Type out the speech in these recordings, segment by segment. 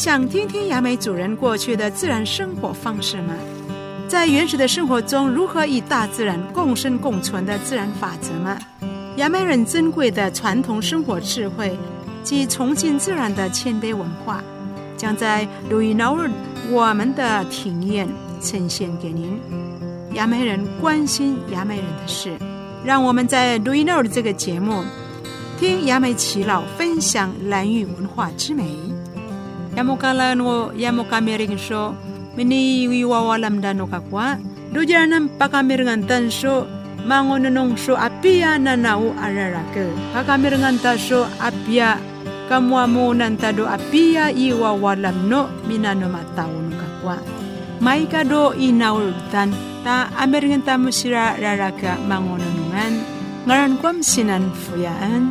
想听听雅美主人过去的自然生活方式吗？在原始的生活中，如何与大自然共生共存的自然法则吗？雅美人珍贵的传统生活智慧及崇敬自然的谦卑文化，将在录音偶尔我们的体验呈现给您。雅美人关心雅美人的事，让我们在录音偶的这个节目，听雅美耆老分享兰屿文化之美。yamukalano yamukameringsho mini wiwawalamdanoka kwa dujaranam pakamirngantansho mangononongsho apia nanau ararake. Pakamirngantasho apia. Kamuamunantado apia iwawalamno minanomatawonka kwa maikado inaultan. Ta amirngantamusira raraka mangononongan. Ngaran kwam sinan fuyaan.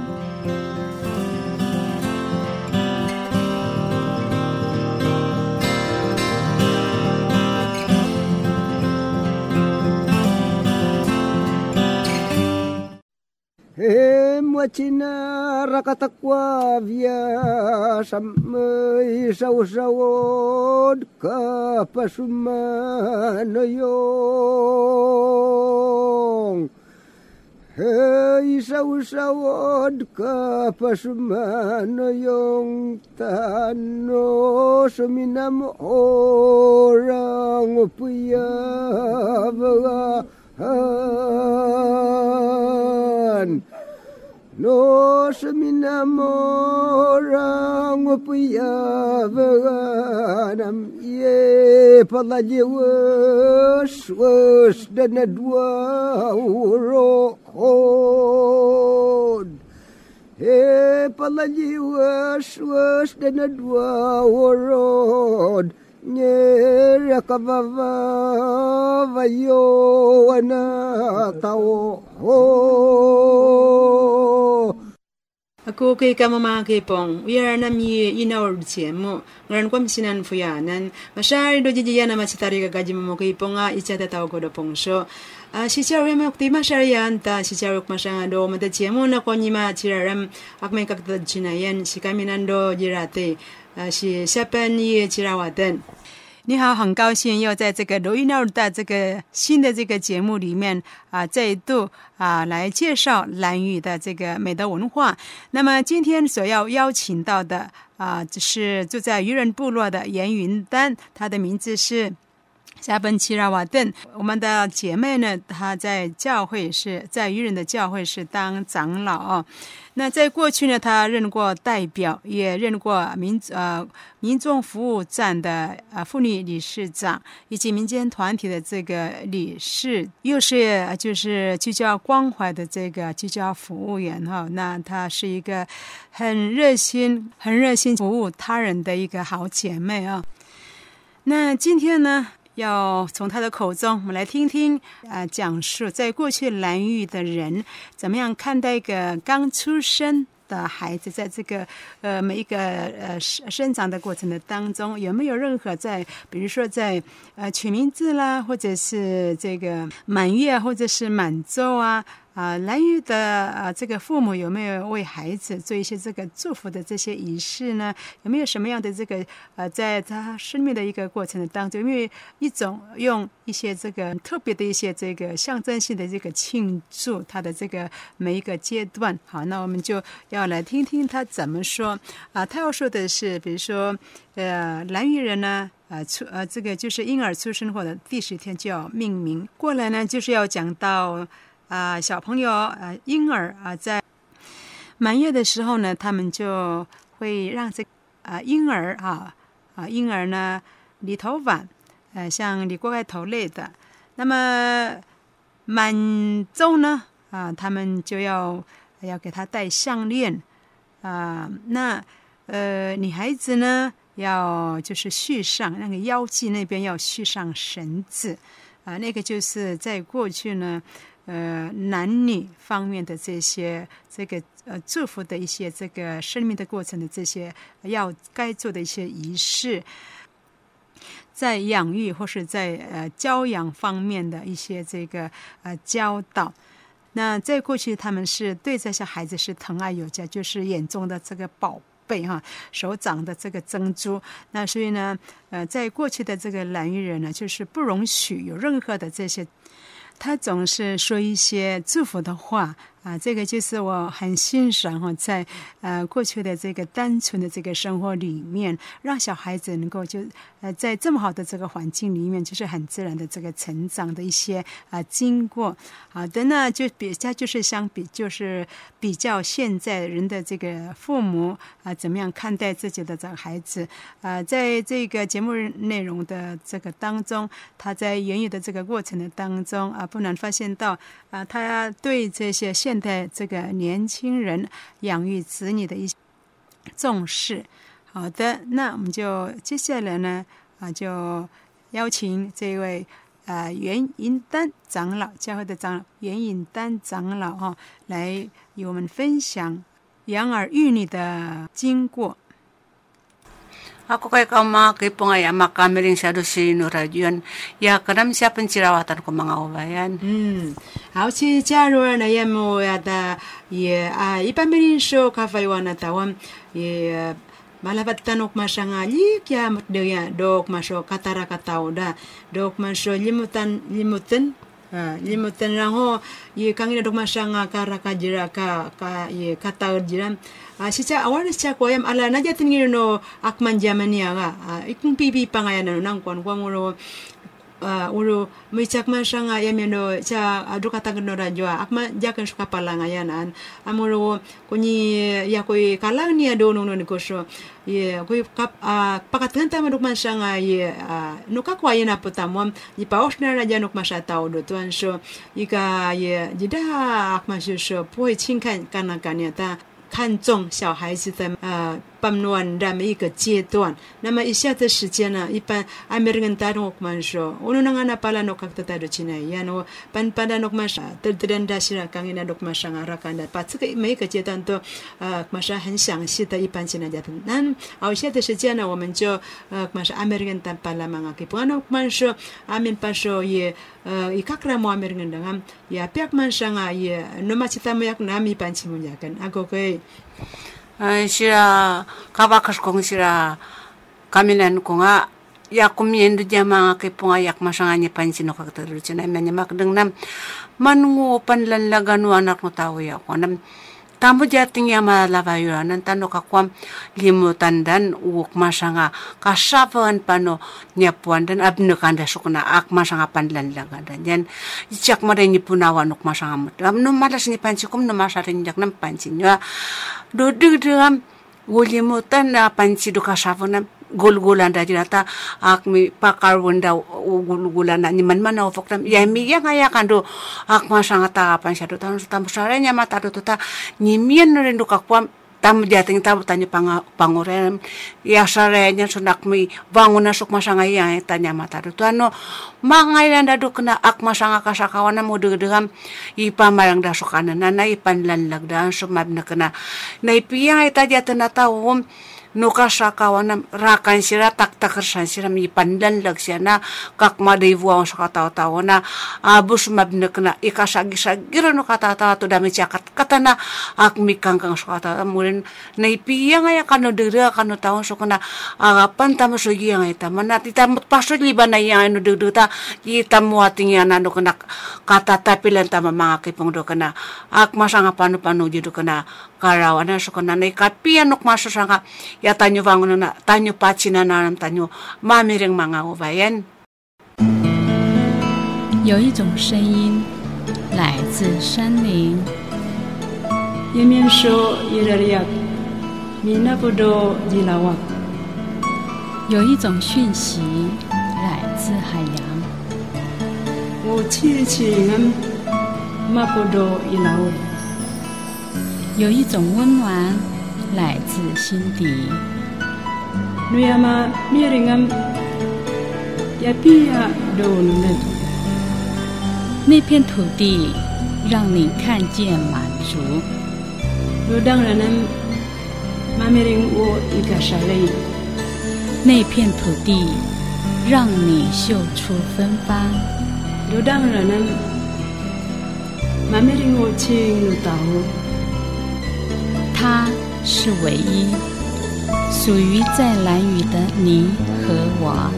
himwachina rakatakwa via samai sausawod kapasumanoyong Hei sausawod kapasumanoyong tano suminam orang upaya baga No seminamorang wapia veranam ye palaje was was was was. rakabavayo wana tao Ako kay kamamake pong, uyara na mi inaord siya mo. Ngaran kwa misinan po yanan. Masyari do jijiya na masitari kagaji mo ke pong nga isya tataw ko do pong so. Uh, ah, si Charwe mo kti masyari yanta, si Charwe masya nga do mata siya mo na konyi ma chiraram ak may kakatad siya yan. Si kami nando jirate, ah, si siapa ni chirawatan. 你好，很高兴又在这个罗伊诺的这个新的这个节目里面啊，再度啊来介绍兰屿的这个美德文化。那么今天所要邀请到的啊，就是住在渔人部落的严云丹，他的名字是。加本奇拉瓦顿，我们的姐妹呢，她在教会是在愚人的教会是当长老哦。那在过去呢，她任过代表，也任过民呃民众服务站的呃妇女理事长，以及民间团体的这个理事，又是就是聚焦关怀的这个聚焦服务员哈。那她是一个很热心、很热心服务他人的一个好姐妹啊。那今天呢？要从他的口中，我们来听听啊，讲述在过去蓝玉的人怎么样看待一个刚出生的孩子，在这个呃每一个呃生生长的过程的当中，有没有任何在，比如说在呃取名字啦，或者是这个满月，或者是满周啊。啊，蓝玉的啊，这个父母有没有为孩子做一些这个祝福的这些仪式呢？有没有什么样的这个呃，在他生命的一个过程的当中，因为一种用一些这个特别的一些这个象征性的这个庆祝他的这个每一个阶段。好，那我们就要来听听他怎么说啊。他要说的是，比如说呃，蓝玉人呢，呃出呃这个就是婴儿出生后的第十天就要命名过来呢，就是要讲到。啊，小朋友啊，婴儿啊，在满月的时候呢，他们就会让这啊婴儿啊啊婴儿呢理头发，呃，像理过盖头类的。那么满周呢啊，他们就要要给他戴项链啊。那呃，女孩子呢要就是续上那个腰际那边要续上绳子啊，那个就是在过去呢。呃，男女方面的这些这个呃祝福的一些这个生命的过程的这些要该做的一些仪式，在养育或是在呃教养方面的一些这个呃教导，那在过去他们是对这些孩子是疼爱有加，就是眼中的这个宝贝哈，手掌的这个珍珠。那所以呢，呃，在过去的这个兰屿人呢，就是不容许有任何的这些，他总是说一些祝福的话。啊，这个就是我很欣赏哈，在呃过去的这个单纯的这个生活里面，让小孩子能够就呃在这么好的这个环境里面，就是很自然的这个成长的一些啊经过。好的呢，就比较就是相比就是比较现在人的这个父母啊怎么样看待自己的这个孩子啊，在这个节目内容的这个当中，他在言语的这个过程的当中啊，不难发现到啊，他对这些现现代这个年轻人养育子女的一些重视，好的，那我们就接下来呢啊，就邀请这位啊袁银丹长老教会的长老袁银丹长老哈，来与我们分享养儿育女的经过。Ako kay ka makipungaya, makamiling kamerin do si nurajuan Ya, karena siya pencirawatan ko mga ubayan. Hmm. Ako si Charo na yan mo ya, ya, ah, ipamiling siya kafaywa na tawam, ya, malabat tanok masangali kya mutdeya dok maso katara katauda dok maso limutan limutan limutan rango ye ya, kangina dok masanga kara kajira ka ka ya, ye katau jiran Siya awan siya ko yam ala na jatin no akman jamania ga ah, ikung pipi pangayan no nang kon kwang ulo uh, ulo may chak man siya nga yam no siya adu katang no radyo akma jakan suka pala ngayanan amulo kunyi ya koy kalang niya do no negosyo ye koy kap uh, pakatan tama duk man siya nga ye uh, no kakwa ye na putamom ni paos na radya nuk masya tao do tuan so ika ye jida akma siya so poy chinkan ta 看重小孩子的呃。半暖那么一个阶段，那么一下子时间呢，一般阿美人大众我们说，我们那个巴拉诺卡特大的起来，然后半巴拉诺马上，得得人大西拉刚一那诺马上啊，拉干的，把这个每一个阶段都呃马上很详细的一般进来讲。那好，下的时间呢，我们就呃马上阿美人大巴拉嘛个，不然诺马说阿美巴说也呃一卡克拉莫阿美人 dengan ya pihak mansanga ye no macita mo yak nami panci mo yakan ako kay sira kabakas kong sira kamilan ko nga yakum yendo dia mga kipunga yak masanganya pansino kakatarusin ay manya makdang nam manungupan lanlagan anak no tao yak nam. Tamu jating ya malavayo nan tano kakwam limutan dan uuk masanga kasapahan pano nyapuan dan abno kanda sukuna ak masanga panlan laga dan. Yan icak mo rin punawa nuk masanga mo no malas ni panci kum no masarin jak nam panci nya do dig digam wulimutan na panci kasapahan gul-gulan da jinata ak mi pakar wanda gul-gulan na man man na foktam ya mi ya ngaya kando ak masanga ta pan sya do tan tam nya mata do ta ni mien ren do kakwam tam jating tabu tanya pang panguren ya nya sunak mi bangun sok masanga ya tanya mata do ano mangai landa do kena ak masanga kasakawana mo degam ipa marang da sokana na na ipan lan lagdan sumab na kena. Na ipiyang ita jatan na tawom nuka kawana rakan sira tak takersan sira mi pandan lag siya na kak madayvuang sa kataw-tawa na abus mabnak na ikasagi-sagira no katatawa to dami siya kat katana ak mi kangkang sa katawa mulin na ipiya nga ya kano dira kano tawon so kana agapan tamo so iya nga ita manati tamot paso liba na iya ano dira ta kita mo ating yan ano kana katatapilan tama mga kipong do kana ak masanga pano-pano do kana karawana so kana na ikapian nuk maso sanga ya tanyo vangono na tanyo pachinananam tanyo mamiring mga ubayan 有一种声音来自山林。Yemen sho yirariyak, minapodo jilawak. 有一种讯息来自海洋。我气气 ngam mapodo ilawak. 有一种温暖来自心底。瑞亚玛米亚平亚比亚都嫩那片土地让你看见满足。有两个人呢妈咪领我一个手那片土地让你嗅出芬芳。有两个人呢妈咪领我去游他是唯一，属于在蓝雨的你和我。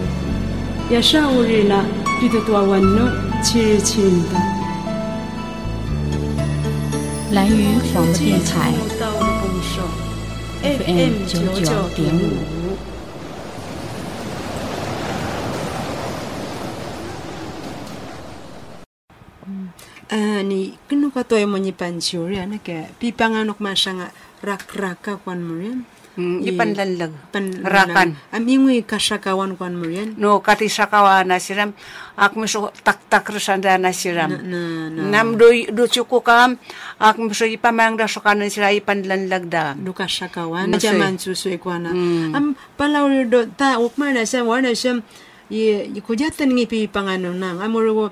也上午日呢，比得多温暖，七日晴的。蓝雨广播电台，FM 九九点五。toy mo ni pansyo ano riyan, nake, pipanganok masya nga, rak-raka kwan mo riyan. Mm, di panlanlag. Panlanlag. Rakan. Am ingoy kasakawan kwan mo riyan? No, kati sakawa na siram. Ak miso tak-tak rasanda na siram. Na, na, Nam do, do chuko kam, ak miso ipamang rasokan na sila ipanlanlag da. Do kasakawan. Na jaman susoy e kwan na. Mm. Am palaw do, ta, ukman na siya, wana siya, i, kujatan ngipi pangano nang. Amuro ko,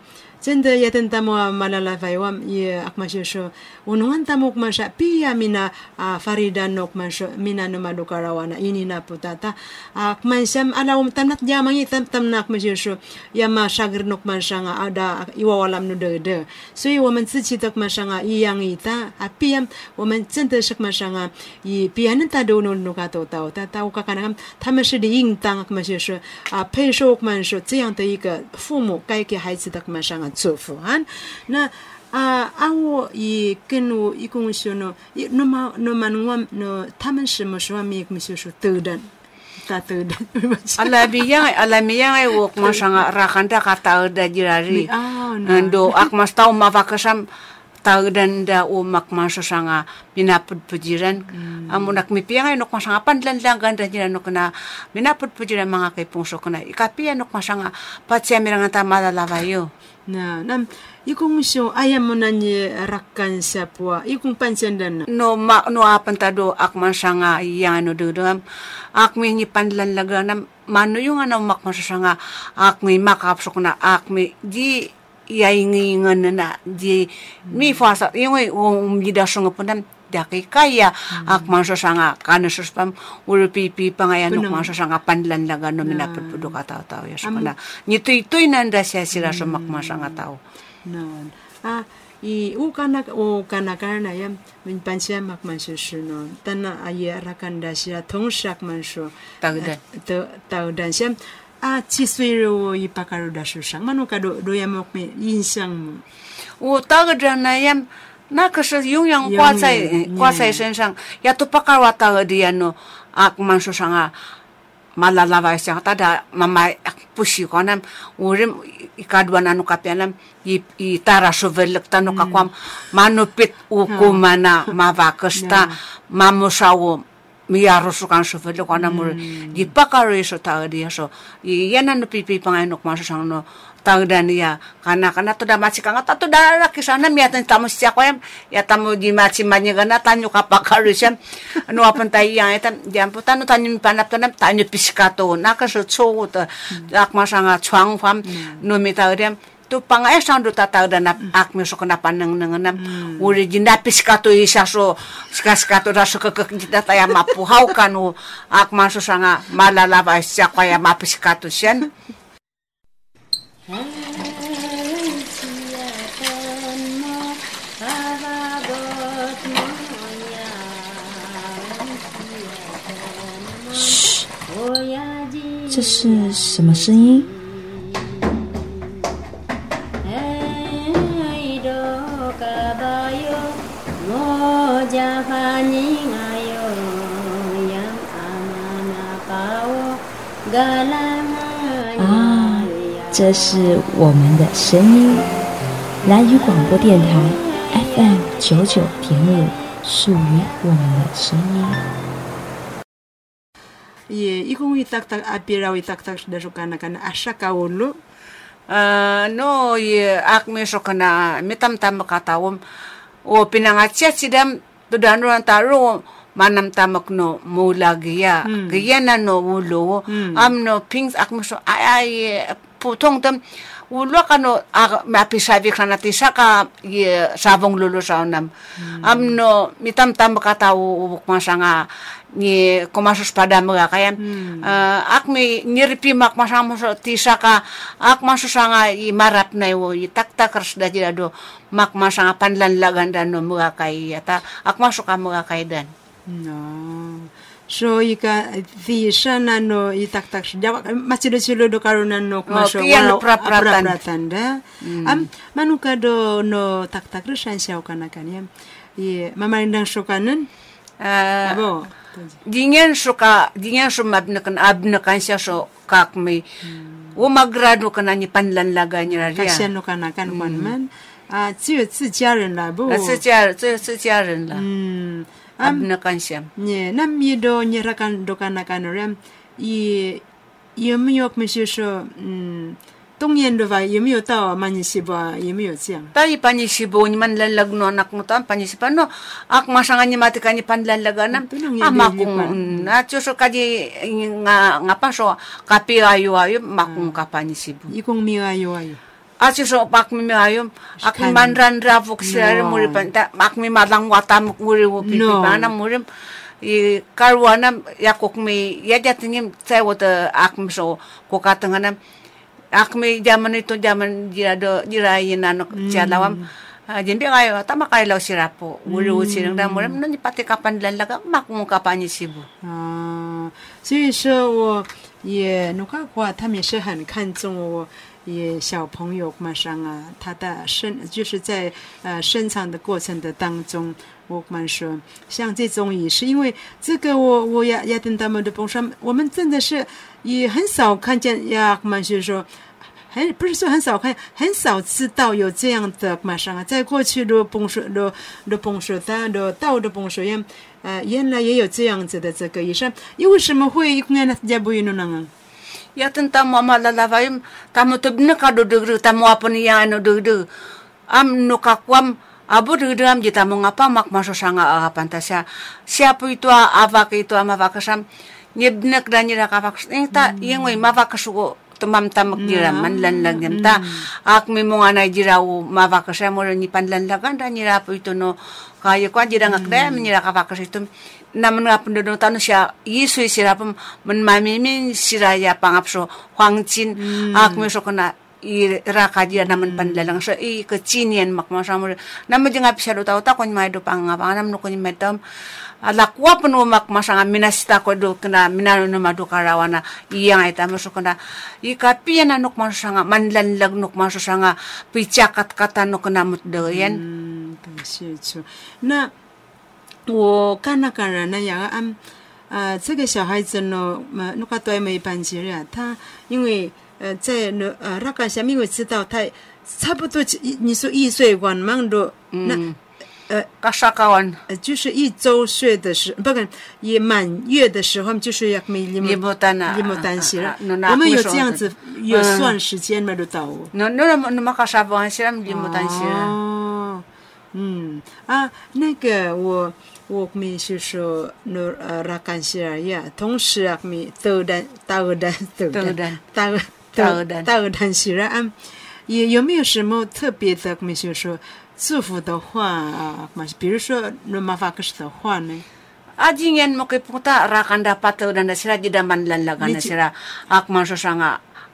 yaten tamo malala faiwam ye akmasho unuan tamo kmasha pia mina a farida nok masho mina no madukarawana ini na putata akmansam alawum tanat jamang tam tam nak masho ya ma shagir nok masanga ada iwawalam no de de 所以我们自己的嘛上啊一样一大啊，必然我们真的是嘛上啊，以别人他都能努卡都到，但但我看看他们是的应当嘛就是啊，配受嘛说这样的一个父母该给孩子的嘛上啊 祝福啊，那。啊啊！我也跟我一共说呢，那么那么我那他们什么时候没没说得的，他得的， Ala biyang ala miyang ay wok masanga rakanda kata da jirari. Ah, no. Ando ak mas tau mavakasam tagdan da umak maso sanga minapud pujiran amunak mi piyang ay nok masanga panlan lang ganda jiran nok na minapud pujiran mga kay pungso ko na ikapiya nok masanga patsya mirang ta malalavayo Na, nam, ikong so, ayam mo na ni rakan sa puwa, ah. ikong pansandan na. No, ma, no apantado, akman siya nga, yano dudam, akmi ni panlanlaga na, mano yung ano makman siya nga, akmi makapsok na, akmi, di, yay ngingan na na, di, mi fasa, yung ay, um, da siya nga po na, dakikaya kaya hmm. ak mangsasanga kana suspam ulpipi pangayan nok mangsasanga panlanlaga no minapudpudok nah. ataw taw yas kana nitoytoy nanda siya sila sumak mangsanga hmm. tau non ah i u kana o kana kana ya min pansia mak mansu suno tana aya rakan dasia tong sak mansu tagda tau dan ah, siam a ah, chiswero i pakaru dasu sang manu kado doyamok me insang o tagda na ya, 那可是永远挂在永远挂在身上，也都不搞我大个的呀喏，啊，man说上啊。malalaway siya tada mama不喜欢nam urim ikaduan anu kapianam i itara sovelek tanu kakwam manupit ukumana mavakasta mamusawo miyarusukan sovelek ana mur di pakaro iso tagdi so i yana no pipi pangainok maso sang no tagdan ya kana kana to da machi kanga to da kisana miatan tamu siya ko ya tamu di machi manya gana tanyo kapakaro siya ano apan tayo yang etan diam putan no tanyo panap tanam tanyo piskato nakaso chogo to akma sanga chuang fam. No mi tagdiam tu panga esang do tataw da na akmi so kana panang nang nam uri jinda piskato isa so skaskato da so kakak jinda taya mapuhaw kanu akma so sanga malalaba siya kaya mapiskato siyan “这是什么声音？”啊，这是我们的声音，蓝屿广播电台 FM 九九点五，属于我们的声音。Ye, ikong itak-tak apiraw itak-tak da so kana kana asya ka ulo. Ah, no ye akmi so kana mitam tam katawom o pinangatsia sidam tudano ang taro manam tamak no mula giya giya na no ulo am no pings akmi so ay ay putong tam ulo ka no ak mapisabi ka natin sa ka ye sabong lulo sa unam am no mitam tam katawo ubuk nga ni kumasos pada mga kaya uh, ak mi nirpi mak masama so tisa ka ak maso nga i marap na yo i taktak ras da jira do mak masanga panlan lagan dan no mga kay ata ak maso ka mga kay dan. No so ika di sana no itak tak jawa masih do chilo do karuna no masho kian no pra-pratan. da am manuka do no tak tak rushan siau kana kan ya ye mamarindang shokanan Ah, abo Dingin suka, dingin su mabnakan abnakan siya so kak may umagrado ka na ni panlanlaga niya 看 riya. 线路看那看关门啊，只有自家人了不？ Ah, sa tiya, sa, sa tiya rin la. 嗯， abna kansham ne nam mi do nyera kan do kana kan ram i yem yok mi shi sho mm, tong yen do va yem yo ta ma ni shi ba yem yo chiam ta i pa ni shi bo ni man lan lag no nak mo ta pa ni shi pa no. Ak ma sanga ni mati kan ni pan lan lag na ama kung na cho sho ka di nga nga pa sho ka pi ayo ayo ma kung ah. ka pa ni shi bu i mi ayo At so pak mi ayo ak mi manran rafok siya No. muri pa ta ak mi malang watam muri wo pipi No. pa na muri i karwana yakok mi yaja tingim sa wata ak mi so ko katangana ak mi zaman itu zaman jira do jira ina no lawam Jembe kayo, tama kayo law sira po. Uri usi nang damo, nani pati kapan lalaga, makung kapan sibu. 啊，所以说我也努卡话，他们也是很看重我。 也小朋友马上啊，他的生就是在呃生产的过程的当中，我们说像这种也是因为这个我我也也跟他们的碰上，我们真的是也很少看见呀，我们就是说。很不是说很少看，很少知道有这样的马上啊，在过去的崩水的的崩水的的道的崩水原，呃，原来也有这样子的这个医生，因为什么会原来家不用呢？Yatin tamo malalawayim, tamo tubna ka dudugru, tamo apa ni yang ano dugdu. Am nukakwam, abu dugdu am jita mo ngapa mak maso sanga siya. Siya po ito avak ito am avakasam. Nyebnak dan nyira kapak. Ing ta, yung way mavakasuko tumam tamak jira manlanlag yam ta. Ak mi mo nga jira u mavakasam mo ni panlanlagan dan nyira po ito no. Kaya ko jira ngakda nyira kapakas ito naman nga penduduk tanu siya isu sira pem menmamimin sira ya pangapso huangcin ak meso kena i raka dia naman panlalang so i kecinian mak masamur naman jeng apisa do tau takon mai do pangapa nam no kon metam ala kuwa penu mak masanga minasita ko do kena minano no madu karawana. Iya ita meso kena i kapi na nok masanga manlanlag nok masanga picakat kata no kena mut do yan 嗯，我干那个人呢，杨安按，呃，这个小孩子呢，么那个都没办结了。他因为呃，在那呃，那个下面我知道他差不多，你说一岁晚满都，那呃，刚杀完，呃，就是一周岁的时，不管也满月的时候，就是要没。也没单啊，也没担心了。我们有这样子，有算时间嘛？都那那那那个杀完时了，也没担心了。哦，嗯，啊，那个我。我们是说那呃拉干西尔呀，同时啊，米豆丹大鹅丹豆豆丹大鹅大鹅丹大鹅丹西尔啊，也有没有什么特别的？我们就说祝福的话啊，嘛，比如说那麻烦克斯的话呢？Ajing yan mo kay puta rakan dapat daw na sila di daman lanlagan na sila ak man so sa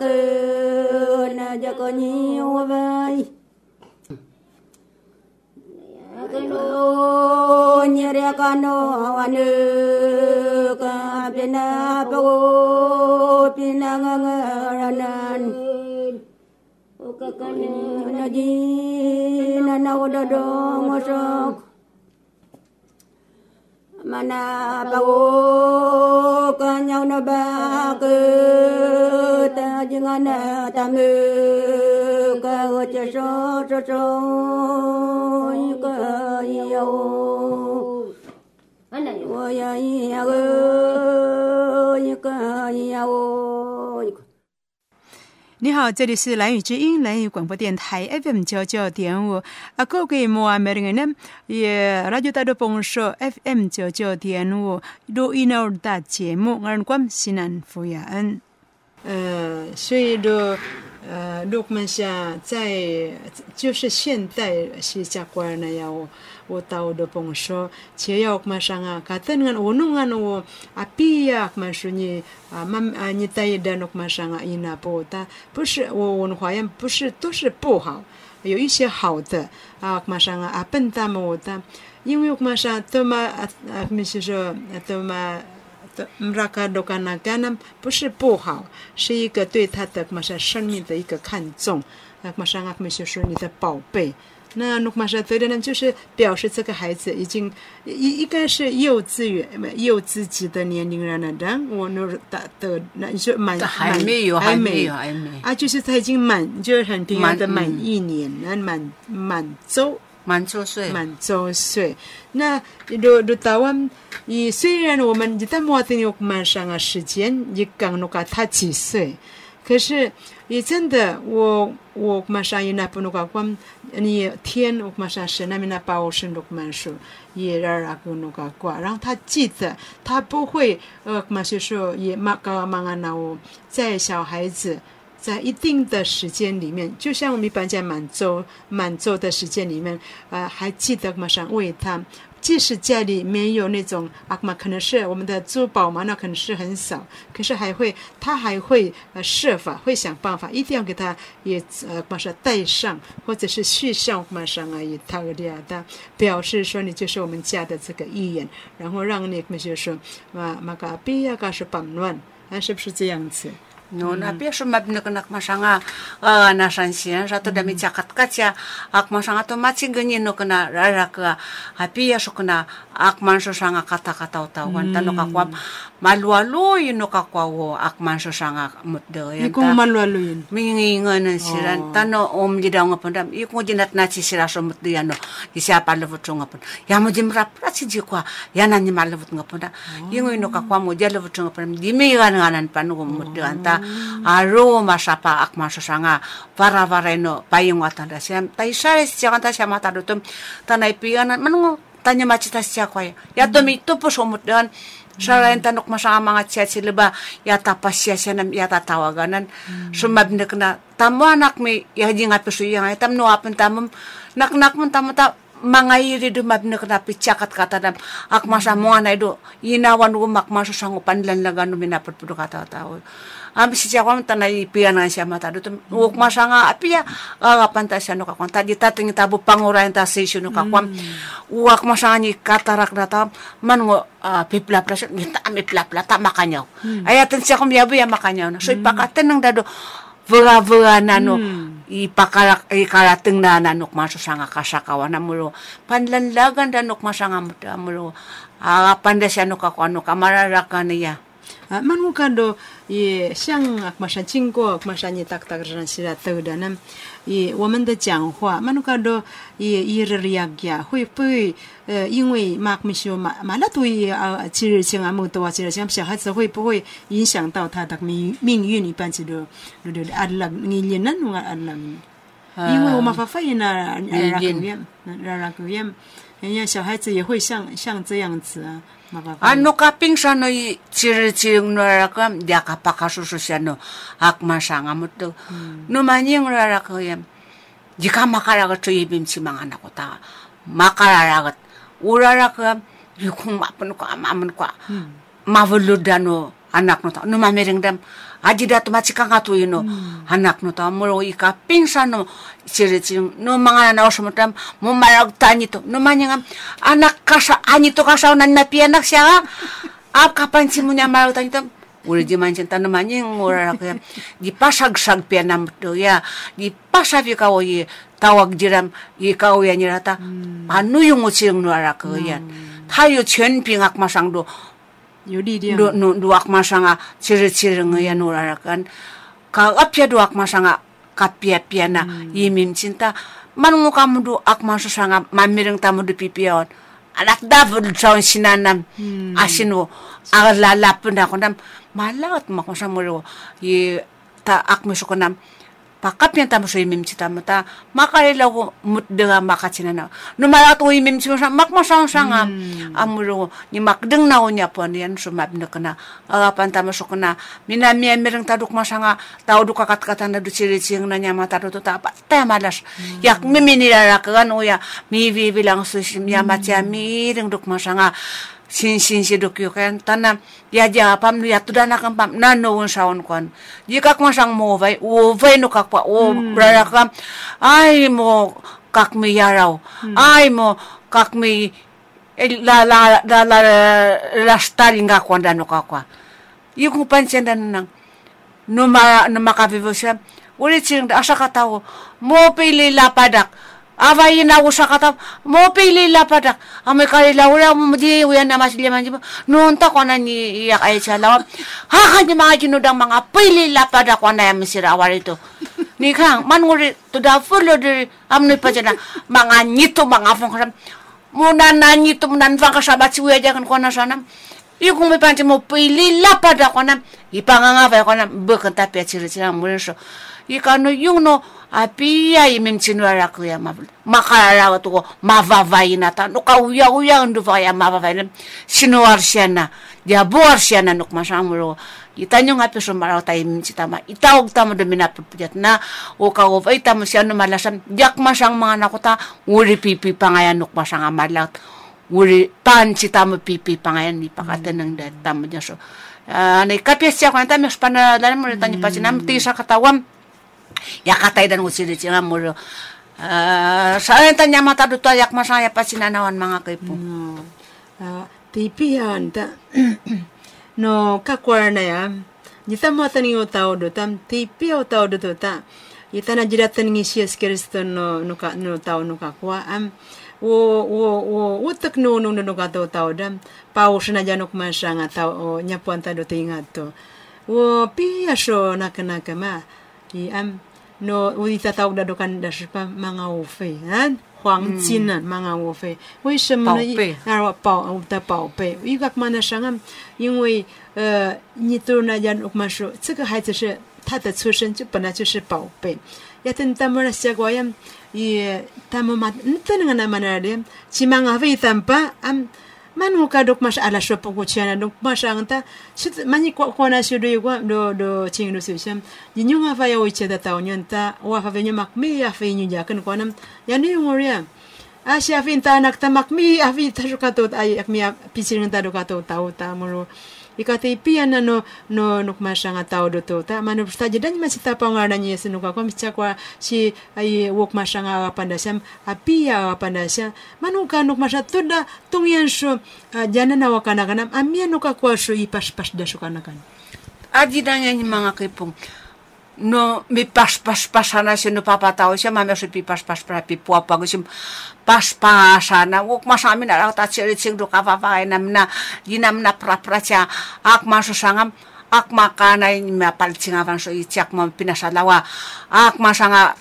tên cho có nhiều vây nhớ ra con nó hoàn nữ cả bên na bao bên na ngang ngang nan na di na na oda do ngosok mana bao con nhau nó ba ta jangan ta ka o cha so so so ka yo o ya ya go ka ya o 你好，这里是蓝语之音蓝语广播电台 FM 九九点五。啊，各位莫阿美人呢，也 Radio 大的朋友 FM 九九点五录音了的节目，我关西南福雅恩。所以说，呃，如果们想在就是现代西加官那样，我我到的朋友说，只要我们想啊，可能我弄啊，我啊，毕业我们说你啊，慢啊，你待的那我们想啊，因那不，但不是我我们好像不是都是不好，有一些好的啊，马上啊啊，笨蛋么我的，因为我们想怎么啊，啊，那些说怎么。都嘛。mereka dokana ganam 不是不好，是一个对他的马上生命的一个看重，啊，马上啊，没是说你的宝贝。那努马沙德的呢，就是表示这个孩子已经应应该是幼稚园、幼稚级的年龄了呢。但我努的的那你说满还没有，还没有，还没啊，就是他已经满，就是很平安的满一年，那满满周满周岁，满周岁。那如如台湾，以虽然我们在莫定有马上的时间，也刚努个他几岁，可是也真的我。我马上也那不那个光，你天我马上是那边那把我生的满数，也让那个那个挂，然后他记得，他不会呃马上说也马刚忙啊那我在小孩子在一定的时间里面，就像我们一般在满周满周的时间里面，呃还记得马上为他。即使家里没有那种啊嘛，可能是我们的珠宝嘛，那可能是很少，可是还会，他还会呃设法，会想办法，一定要给他也呃马上带上，或者是续上马上啊，也他这样的表示说你就是我们家的这个一员，然后让你们就说啊嘛个比呀个是绑乱，啊是不是这样子？No, na pia sumab na kanak masanga uh, na sansian sa to dami cakat kaca ak masanga to maci ganyin no kana rara ka. Hapi ya so kana ak man so sanga kata kata tawan tano kakwam malualuy no kakwa wo ak man so sanga mutdo yan ta. kung malualuy minginga na siran. Tano om jida nga pandam ikong jinat na si sira so mutdo yan no isya palavut so nga pun ya mo jimra prasi jikwa yan na ni malavut nga punda ingo no kakwa mo jalavut so nga pandam dimi nga nganan panu mutdo anta aro masapa ak masasanga para vareno payung atanda siam. Tai sare siang ta siam mata dutum tanai pian manungo tanya macita siya ko ya to mi to po somut dan Sarayan tanok masama mga siya sila ba yata pa siya nam yata tawaganan sumab na tamo anak mi yaji nga no apen nak nak mun tamo ta mga iri dumab na kata dam ak masa mo na do inawan umak maso sango panlan lagan no minapot pudo kata tao ambis siya ko ta na ipiya na siya mata do uk masya nga apiya nga panta siya no kakwam ta di tabo pangurayan ta si no kakwam uak hmm. masya nga ni katarak na ta man ngo pipla pla siya. Ta mi pla pla ta makanyaw. Hmm. Ayatin siya kumyabi ya makanyaw na. So hmm. ipakatin ng dado vera-vera na no, mm. ipakalak, ikalating na nanok maso sa nga kasakawa na mulo. Panlanlagan na nanok maso nga mulo. Harapan na siya no kako ano, kamarara niya. 我看到也像马上经过马上你大大个人是来走的呢，也我们的讲话，曼我看到也也日呀呀，会不会呃，因为马没说马马那对啊，其实像啊，木多啊，其实像小孩子会不会影响到他的命命运？一般就都都都阿拉你你那弄阿拉，因为我们发发现呢，让让让让让让，人家小孩子也会像像这样子啊。Ano kaping sa no ciri-ciri raraka dia kapakasusu siya no ak masanga mo to. Hmm. No manyang raraka yam. Jika makaragat to ibim si mga anak ko ta. Makararagat. Uraraka yung mapan ko amaman ko. Hmm. Mavuludan anak no ta. No mamiring dam datu machi kanga tu ino anak no ta mo ika pingsan no ciri no mga na oso mo tam mo marag tani to no manyang anak kasa ani to kasa nan na anak siya ap kapan si mo niya marag tani to Uli di mancin tanam manyang ura ya. Di pasag-sag pianam to ya. Di pasag ikaw ye tawag jiram ikaw ya nyerata hmm. ano yung utsing nuara ko yan tayo chen pingak masang do du nu duak masanga ciri ciri ngaya nurarakan ka apya duak masanga kapia piana hmm. yimim cinta. Manungu kamu du ak masu sanga mamireng tamu du pipion. Anak davul cawan sinanam. Hmm. asinu agar lalapun aku nam malat mak masa mulu ye ta ak pakap yang tamu so imim cita mata makare lagu mut dengan na. No mala tu imim cima sa mak masang sanga amuro ni mak deng na onya pon yan so map na kana agapan tamu so kana mina mi mereng taduk masanga tau duka kat kata na du ciri cing na nyama tadu tu apa ta malas. Yak mimi ni ra kan oya mi vi bilang so ya macia mi deng duk masanga sin sin si duk yo kan tanam ya ja pam ya tu dana kan pam na no un saun kon jika kak masang mo vai o vai no kak pa o brara kam ai mo kak mi yarau ai mo kak mi la la la la la stari nga kwanda no kakwa yung pansen dan nang no ma no makavivo siya uri ching asa katawo mo pili lapadak Avay na ako sa katap, mo pili lapadak. Ame kali laura mo di uyan na mas liman jibo. Noon ta ni iyak ay sa lawam. Ha kanya mga jinudang mga pili lapadak ko na yung misira awar ito. Ni kang man nguri to da fulo di amni pa dyan mga nyito mga fong kasam. Muna na nyito muna nfang kasabat si uya dyan ko na sana. Iyo kung may panci mo pili lapadak ko na. Ipangangavay ko na bukan tapi at sila-sila mo rin so. Ikano yung no Apia imim chinuara kuya ma makararawa tuko mavavaina ta. No kauya uya undu vaya mavavaina chinuar shana dia buar shana nuk masamuro. Itanyo nga peso marao ta imim chitama itaog tamo domina pupjat na. O kaov ay tamo siano malasan jak masang mga nakuta uri pipi pangayan nuk masang amalat. Uri pan chitamo pipi pangayan ni pakatan ng datamo niya so ah, Uh, kapya siya ko na tayo, mas panalalan mo na tayo pa sinam, tisa katawam, ya katay dan usiri sila mo uh, sa tanya mata duto yak masaya pa sinanawan mga kaipo no uh, ta no na ya. Nita mo tani o tao do tam tipi o tao do ta. Ita na jiratan ng Isis Kristo no no ka no tao no kakwa am wo wo wo utak no no no ka tao tao dam. Pau na janok masanga tao o nyapuan ta do tingat to. Wo pia so nakanaka ma 伊按，那我伊在到我那度看，那是把玛阿乌菲，啊，黄金啊，玛阿乌菲，为什么呢？伊那我宝的宝贝，伊个玛那说俺，因为呃，你都那家我们说，这个孩子是他的出生就本来就是宝贝，要等他们那结果呀，也他们嘛，你怎那个那么那的，起码阿乌菲三把俺。Man ka dok mas ala shop ko chiana dok mas anta sit mani ko ko na do do ching do ni nyu nga fa ya o che da ta nyanta wa fa venyo mak mi ya fe nyu ja kan ko nam. Ya ni ngoria a sha fin ta nak ta mak mi a fi ta shu ka to ai ak mi a pisin ta do ka to ta ta ikati pia na no no nuk masanga tao do to ta manu sta jedan ma sita pa ngara ni sinu ka kom cha kwa si ai wok masanga panda sam apia panda sa manu ka tung yan sho jana na wakana kana amia no ka kwa sho pas da sho kana kan aji danya ni kipong no mi pas pas pasana si no papatao siya mami si pi pas pas pra pi puwa pag si pas pasana. Wok masami na raw ta chirit sing do kavavay e nam na yinam na pra pra siya ak masusangam ak makana yung mapalitinga van so itiak mo pinasalawa ak masanga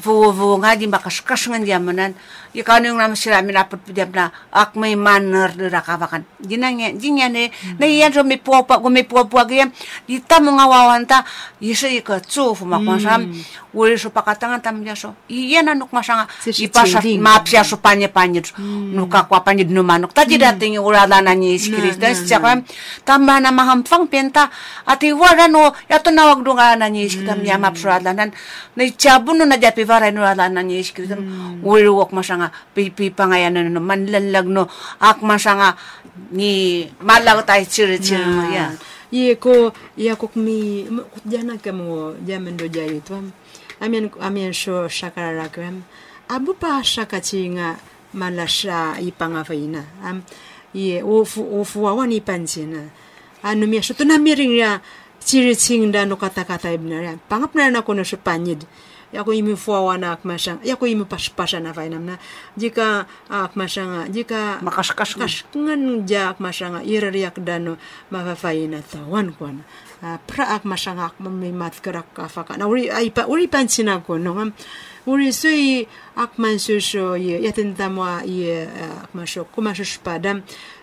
vuvu nga di makaskas nga di amanan ikan yung nam minapot pidam na ak may manner na rakawakan ginanya ginya ne na iyan so may puwa gumi puwa puwa gaya di ta mo nga wawanta isa ika tsufu makwasam uri so pakatangan tam dia so iyan anuk masanga ipasa mapsia so panya panya nuka kwa panya dinu manuk tadi dating urala na ni iskirista siya tamba na mahampang penta ati wala no yato nawag dunga na ni iskirista niya mapsurala nan na. Ichabun no na japi varay no ala na ni iskirista uri wak masanga nga pipi pangayan no manlalag no? Ak masanga ni malag tayo chiri chiri mo ya ye ko ya ko mi jana kamo jamen do jayi to amien amien sho shakara gram abu pa shaka chinga malasha ipanga faina am ye ofu ofu wani panchina anu mi sho to na miring ya chiri chingda no kata kata ibna pangap na na kono sho panyid yako imi fuawa na akmasang yako imi paspasa na fainam na jika akmasanga jika kasngan ja akmasanga irariak dano mafafaina tawan kwan pra akmasanga akmamimat karak kafaka. Na uri ay pa uri pansina ko no ngam uri sui akman su shu ye yatin tamwa ye akman shu kuma shu spadam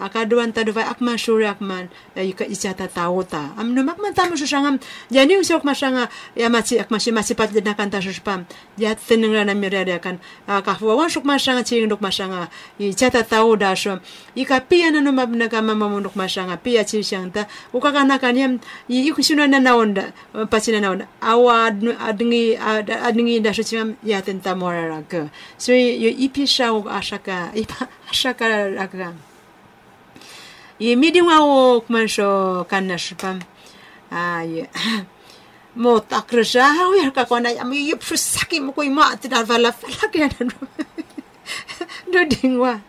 akaduan tadu vai akman shuri akman yuka ichata tauta. Am no makman tamu shushangam jani usok mashanga ya machi akmashi machi pat de nakanta shushpam ya tenengra na mirare kan ka fwa wan shuk mashanga chi ndok mashanga ichata tauda sho ika pia na no mabna kama mamu ndok mashanga pia chi shangta ukaka nakanyam ikushuna na naonda pachina naonda awa adngi adngi da shuchim ya tenta morara ka so yo ipisha ashaka ipa ashaka raka ye midi wa wo kuman sho kanna shpam ay ah, mo takrisha ha wi ka kona ya mi yip saki mo ko ima ti dar vala fala ke na do dingwa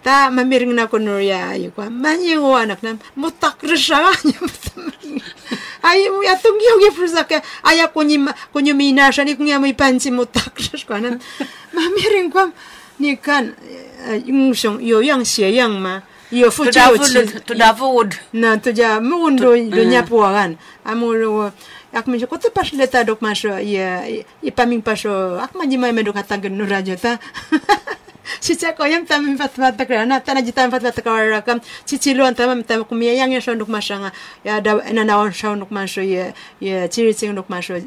ta mamiring na kono ya yu kwa. Manye wo anak nam mo takrisha ya, ha nya ay mo ya tung yo yip saki. Ay ya ko ni ko ni mi na shani ko ni ya mi panchi mo takrish kwa na. Mamiring kwa. Ni kan eh, eh, yung shong yo yang xie yang ma iyo fu chao chi tuda food na tuja mun do do nya puagan amuro ak mi ko te pas leta dok masho ya i paming pasho ak ma jima me do katang no rajo ta Cica ko yam tam fat fat ta krana ta na jitam fat fat ka ra kam cici luan tam tam ku mi yang ya shon duk masanga ya da na na on shon duk masho ye ye ciri cing duk masho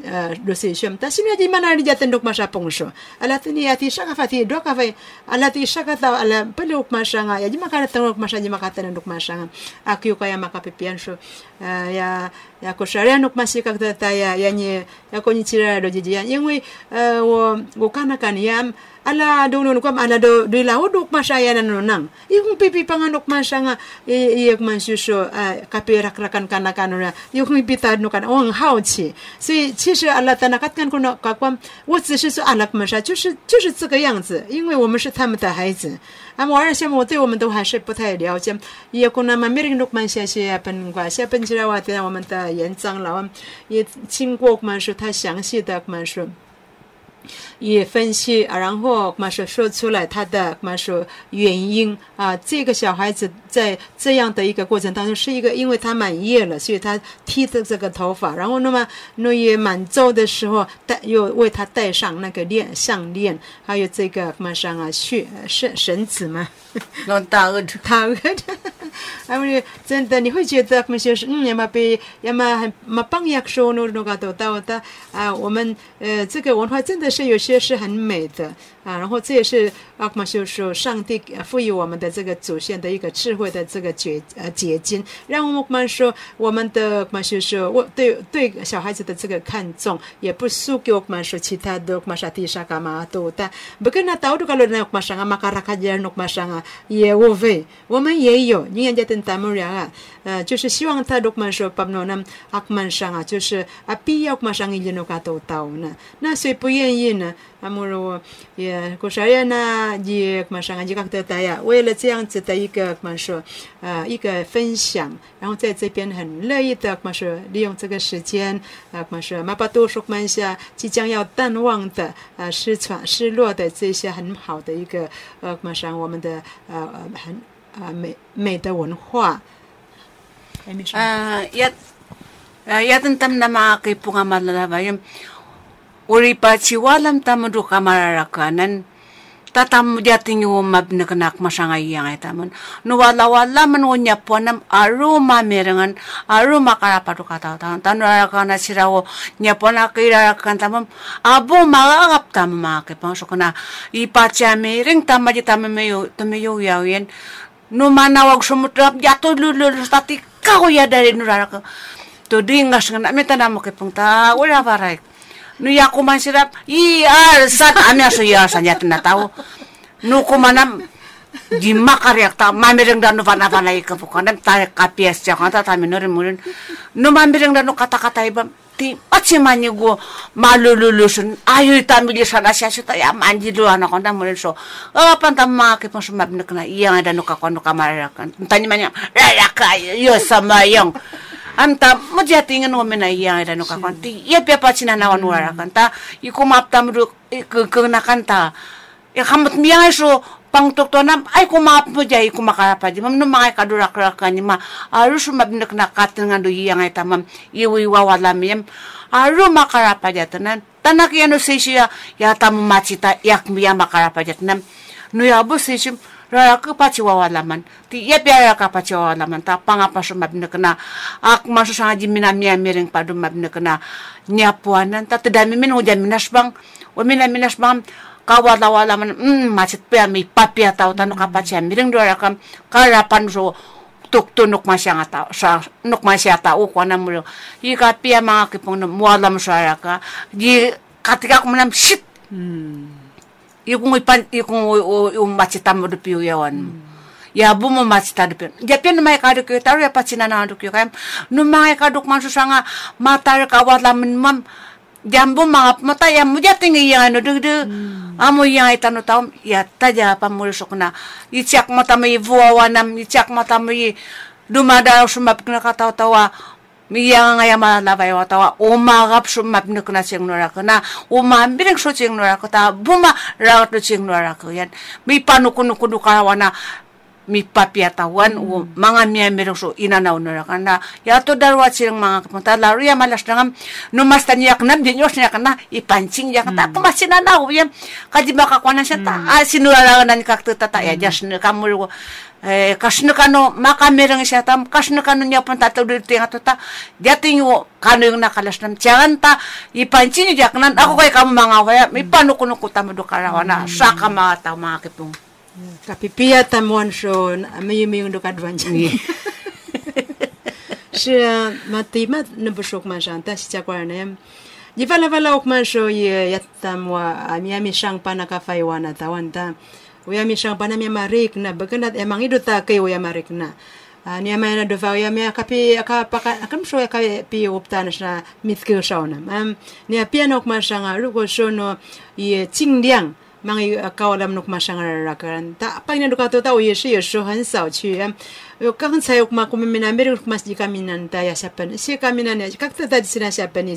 do se shom ta sini di mana di jaten duk masha pongsho ala tini ya ti shaka fati do ka vai ala ti shaka ta ala pele duk masanga ya jima kana tang duk masha jima kata duk masanga aku ka ya maka pipian sho. Ya ya ko sharia nuk masika ta ya ya ni ya ko ni cira do jiji ya. Yang wo wo kana kan yam ala do no kam ala do do la do masya ya no nang yung pipi panganok masa nga iyak man suso kapirak rakan kana kana yung pita no kan ong hao chi 所以其实阿拉在那看看看看光，我只是说阿拉们啥，就是就是这个样子，因为我们是他们的孩子。啊，我而且我对我们都还是不太了解，也可能嘛，没人都蛮谢谢本瓜，谢本起来话的我们的园长老也经过嘛说他详细的嘛说。也分析，然后马说说出来他的马说原因啊，这个小孩子在这样的一个过程当中，是一个因为他满月了，所以他剃的这个头发，然后那么那也满周的时候戴又为他戴上那个链项链，还有这个马上啊血绳绳子嘛，那大额大额的，他们真的你会觉得我们就是嗯，要么被要么很嘛帮亚说那那个都到的啊，我们呃这个文化真的是有些是很美的。啊，然后这也是阿克玛修说上帝赋予我们的这个祖先的一个智慧的这个结呃结晶，让我们说我们的嘛修说我对对小孩子的这个看重，也不输给我们说其他的嘛沙蒂沙干嘛都但不跟他到处 kalau na ma sanga makarakajar nok ma sanga ye wove 我们也有，你看在等咱们人啊，呃，就是希望他 dok 嘛说 pamnonam akman sanga 就是啊必要嘛上一点 nok 都到呢，那谁不愿意呢？那么说，也过生日呢？你马上啊，你讲得对呀。为了这样子的一个，马说，呃，一个分享，然后在这边很乐意的，马说利用这个时间，啊，马说，马把多说关下即将要淡忘的，呃，失传、失落的这些很好的一个，呃，马上我们的，呃，很，呃，美美的文化。还没说。嗯，也，呃，也等他们那么给不给我了，来吧，用。Uri pa chiwalam tamudu kamararakanan. Tatam jating yung mabnakanak masangay yang ay taman nuwala wala man wonya po nam aru mamirangan aru makarapado kataw taman tanurarakan na sirawo nya po na kirarakan tamam. Abo magagap tamam makipang so kana ipacha miring tama di tama mayo tamayo yawen no manawag sumutrap jato lulul tati kau ya dari nuraraka. To dingas nga namin tanamo kipong ta wala paray no ya kuman sirap i ar sat amya so ya sa nyat na tao no kumanam di makaryak ta mamireng dan no vana vana ika pukanam ta kapias siya kanta ta minorin murin no mamireng dan kata kata iba ti machimani go malululusun ayo tamili sana siya ta ya manjilu ano ko na mo so ah panta ma ke pon sumab na kana iya ada no ka kono kamara kan tani ya ka yo sama yang 암타 뭐지한테 인간 오면아 이야이라 놓고 간티 예뼈 빠치나 나와 놓아라 간타 이거 맙담으로 그그 나간타 이 한번 미야에서 pangtok to na ay kumap mo jay kumakarapa di mam. No mga kadurakraka ni ma aru sumabnak na. Katin nga duyi nga tamam iwiwawala miyam aru makarapa jay tanan tanak yano sisiya yata mo machita yak miya makarapa jay tanan nuyabo sisiyam rara ka pachi wawalaman ti ya biara ka pachi wawalaman ta pangapa sumabnak na ak masu sa jimina miya miring padu mabnak na nyapuanan. Ta tadami min ujan minas bang o mina minas bang kawala-wala man mm macet pa mi papia tau tanu kapatsia miring dora kam karapan so tuk tunuk masya ngata sa nuk masya tau ko na mulo i ka pia mga kipong na mualam sa ka di katika ko manam shit. I kung ipan i kung yung macita mo do piyo yawan ya bu mo macita do piyo japian may kaduk yo taru ya patsina na kaduk yo kayam no mga kaduk man susanga matar kawala min mam. Jambu mga mata ya mo jating iya ano dug dug amo iya itano taum. Ya taja pamulusok na ichak mata may vuawa nam ichak mata may dumada sumap na katawa-tawa miya nga ya malalabay wa tawa na kuna siyang nora ko na umambiring so siyang nora ko ta buma rawat no siyang nora ko yan may panukunukuno kawa na mi papiatawan o mga miyembro so inanaw na kana yato darwa silang mga kapunta laro ya malas nangam numas tanyak nam dinyos niya kana ipancing ya kata mm. masinanaw yan kadi makakwana siya ta ah sinulalangan ni kakto tata ya jas na kamul eh kasno kano makamerang siya tam kasno kano niya pun tata ulit tinga to ta dating yo kano yung nakalas nam jangan ta ipancing ya kanan ako kay kamu mga waya may panukuno ko tamo do karawana saka mga tao mga kipong kapipia tamuan so mayimiyong do kadwanjang 是啊，嘛对嘛，那不说嘛上，但是加过呢，你发了发了，我们说也也他们啊，mi ami sang pana ka faiwana tawan ta. Uya mi sang pana mi marik na baganat emang ido ta kay uya marik na. Uh, ni ama na do fa uya mi kapi ka paka akam so ka pi upta na sa mitke sauna. Um, ni apia na kuma sanga rugo so no ye qingliang 忙一高了，那么上儿那个人，他半年都搞得到，我也是有时候很少去。有刚才我嘛，我们闽南边嘛是个闽南的呀，下班，些个闽南的，刚才在是那下班，你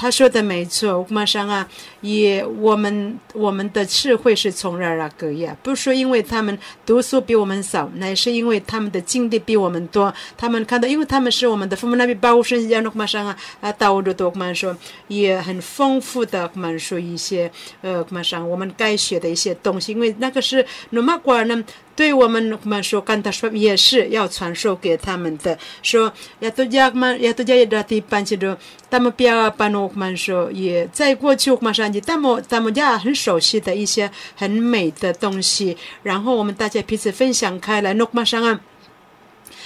他说的没错，马上啊，也我们我们的智慧是从哪儿个呀？不是说因为他们读书比我们少，乃是因为他们的经历比我们多。他们看到，因为他们是我们的父母那边保护生，让马上啊啊，道路都马说也很丰富的，马说一些呃，马上我们该学的一些东西，因为那个是努马瓜呢。对我们们说，干他说也是要传授给他们的。说要多加嘛，要多加一点地班去的，他们不要把我们说也在过去马上你他们他们家很熟悉的一些很美的东西，然后我们大家彼此分享开来，诺曼上啊。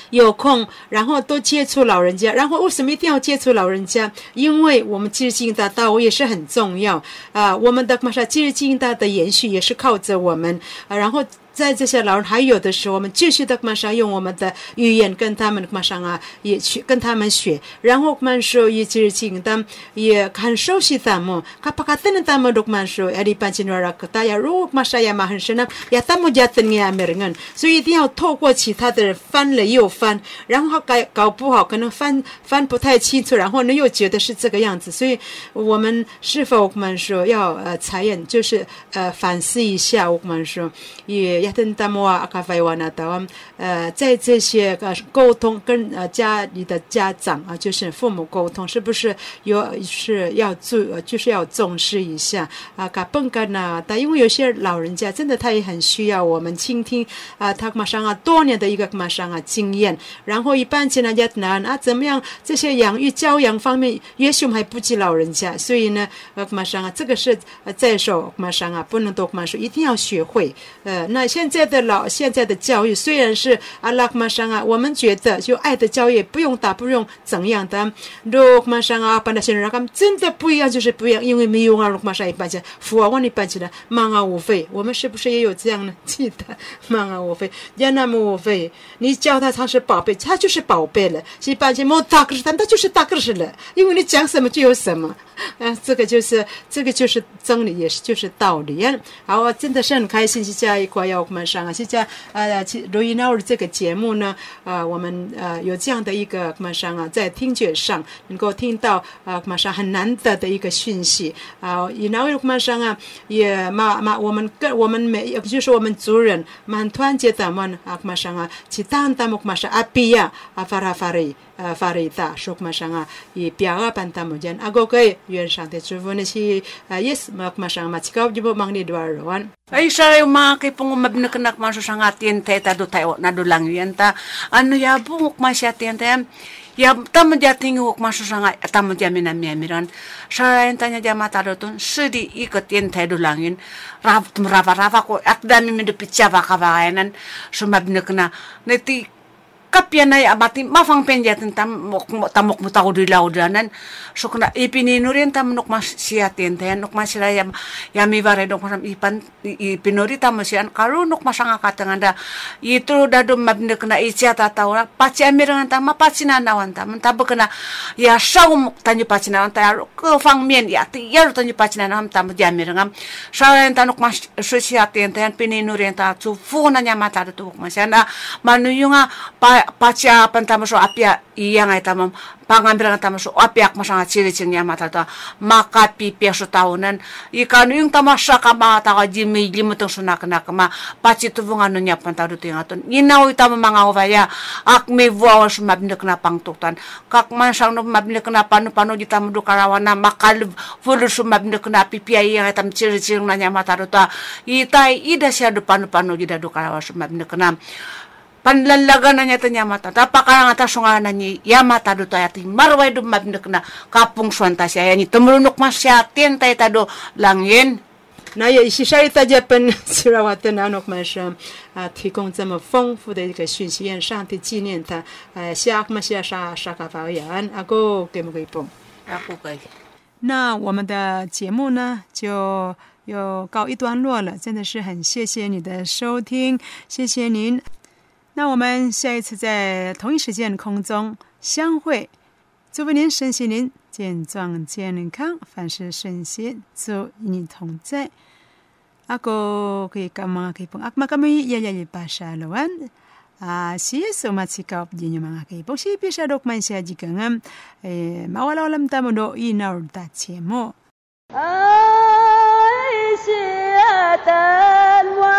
有空，然后多接触老人家。然后为什么一定要接触老人家？因为我们继日经大道也是很重要啊。我们的马上继日经大的延续也是靠着我们啊。然后。在这些老人还有的时候，我们继续的马上用我们的语言跟他们马上啊，也去跟他们学，然后我们说也就是请他们也很熟悉他们，卡帕卡登他们都马说，阿里班吉诺拉克，大家如果马上也马很深呢，也他们家登也没人，所以一定要透过其他的人翻了又翻，然后搞搞不好可能翻翻不太清楚，然后呢又觉得是这个样子，所以我们是否我们说要呃采验，就是呃反思一下，我们说也。亚登达摩啊，卡菲瓦纳达，呃，在这些呃沟通跟呃家里的家长啊，就是父母沟通，是不是有是要注，就是要重视一下啊？卡蹦干呐，但因为有些老人家真的他也很需要我们倾听啊，他马上啊多年的一个马上啊经验，然后一般情人家难啊，怎么样这些养育教养方面，也许我们还不及老人家，所以呢，呃马上啊这个是在手马上啊不能多马说，一定要学会呃那。现在的老现在的教育虽然是阿拉克玛桑啊，我们觉得就爱的教育不用打不用怎样的，罗马上啊，把那些人让他们真的不一样，就是不一样，因为没有啊，罗马上一般讲，佛啊，往里搬起来，忙啊无非，我们是不是也有这样的记得？忙啊无非，也那么无非，你叫他他是宝贝，他就是宝贝了，一般讲莫大个是他，他就是大个是了，因为你讲什么就有什么。啊，这个就是这个就是真理，也是就是道理。好，我真的是很开心，是在一块要我们上啊，是在呃，罗伊闹的这个节目呢，呃，我们呃有这样的一个马上啊，在听觉上能够听到呃马上很难得的一个讯息啊，以那位马上啊，也嘛嘛，我们跟我们每就是我们族人蛮团结的嘛啊马上啊，去当当马上阿比亚阿法拉法瑞。Uh, varietar shokmasanga i piaga pantamujan agokai yuan shante chuvone si uh, yes makmasanga matsikau jibo mangni dwarwan ay sayo mga kipong shanga masusang atin teta do tayo na do lang yun ta. Ano yabong ukmas yatin tayo ya, ya tamu dia tingu ok masu sanga tamu dia mina mia miran. Sarayan tanya dia mata rotun sudi ikut yen tai dulangin rap merava rava ko akdami mindu picha ya shu mabne sumab neti kapian ay amati mafang penjatin tam mok tamok mo tao di laudanan so kuna ipininurin tam nuk mas siatin tayan nuk mas sila yam yami bare nuk mas ipan ipinuri tam sian karu nuk mas ang katanganda itu dadu mabne kena isiata tau na paci amirangan tam mapaci nanawan tam tabu kena ya saum tanyu paci nanawan tayo ke fang mien ya ti yar tanyu paci nanawan tam di amirangam sawen tanuk mas susiatin tayan pininurin ta tu funa nya mata tu mas yana manuyunga pa pacha pantama so apia iya ngai tamam pangambil nga tama so apiak masanga ciri ciri nya mata ta maka pipi so tahunan ikan yung tama sa kama ta ka jimi limutong suna kana kama pachi tu bunga no nya panta du tinga ton inaw tama mga ovaya ak me vuwa so mabinde kana pangtuktan kak man sang no mabinde kana panu panu di tamu du karawana makal fulu so mabinde pipi iya ngai tam ciri ciri nya mata du ta itai ida sia du panu panu di du karawa so mabinde kana panlalaga na niya tanya mata tapakara nga tasunga na ni yamata do tayo ating marway do mabindok na kapung swanta siya yan tumulunok mas siya tin tayo tado lang yin 那也谢谢大家本希望我的南诺曼上啊提供这么丰富的一个讯息，让上帝纪念他。呃，下么下沙沙卡法亚阿哥给不给蹦？ ako kay 那我们的节目呢，就又告一段落了。真的是很谢谢你的收听，谢谢您。 那我们下一次在同一时间空中相会，祝福您身心灵健壮健康，凡事顺心，祝与你同在。阿哥可以干嘛？可以帮阿妈？干嘛？爷爷有八十六万，啊，谢谢什么？思考一点，有忙，可以帮事业少多慢些，几个人？诶，冇话冇得谈，冇多热闹，大羡慕。啊，事业大忙。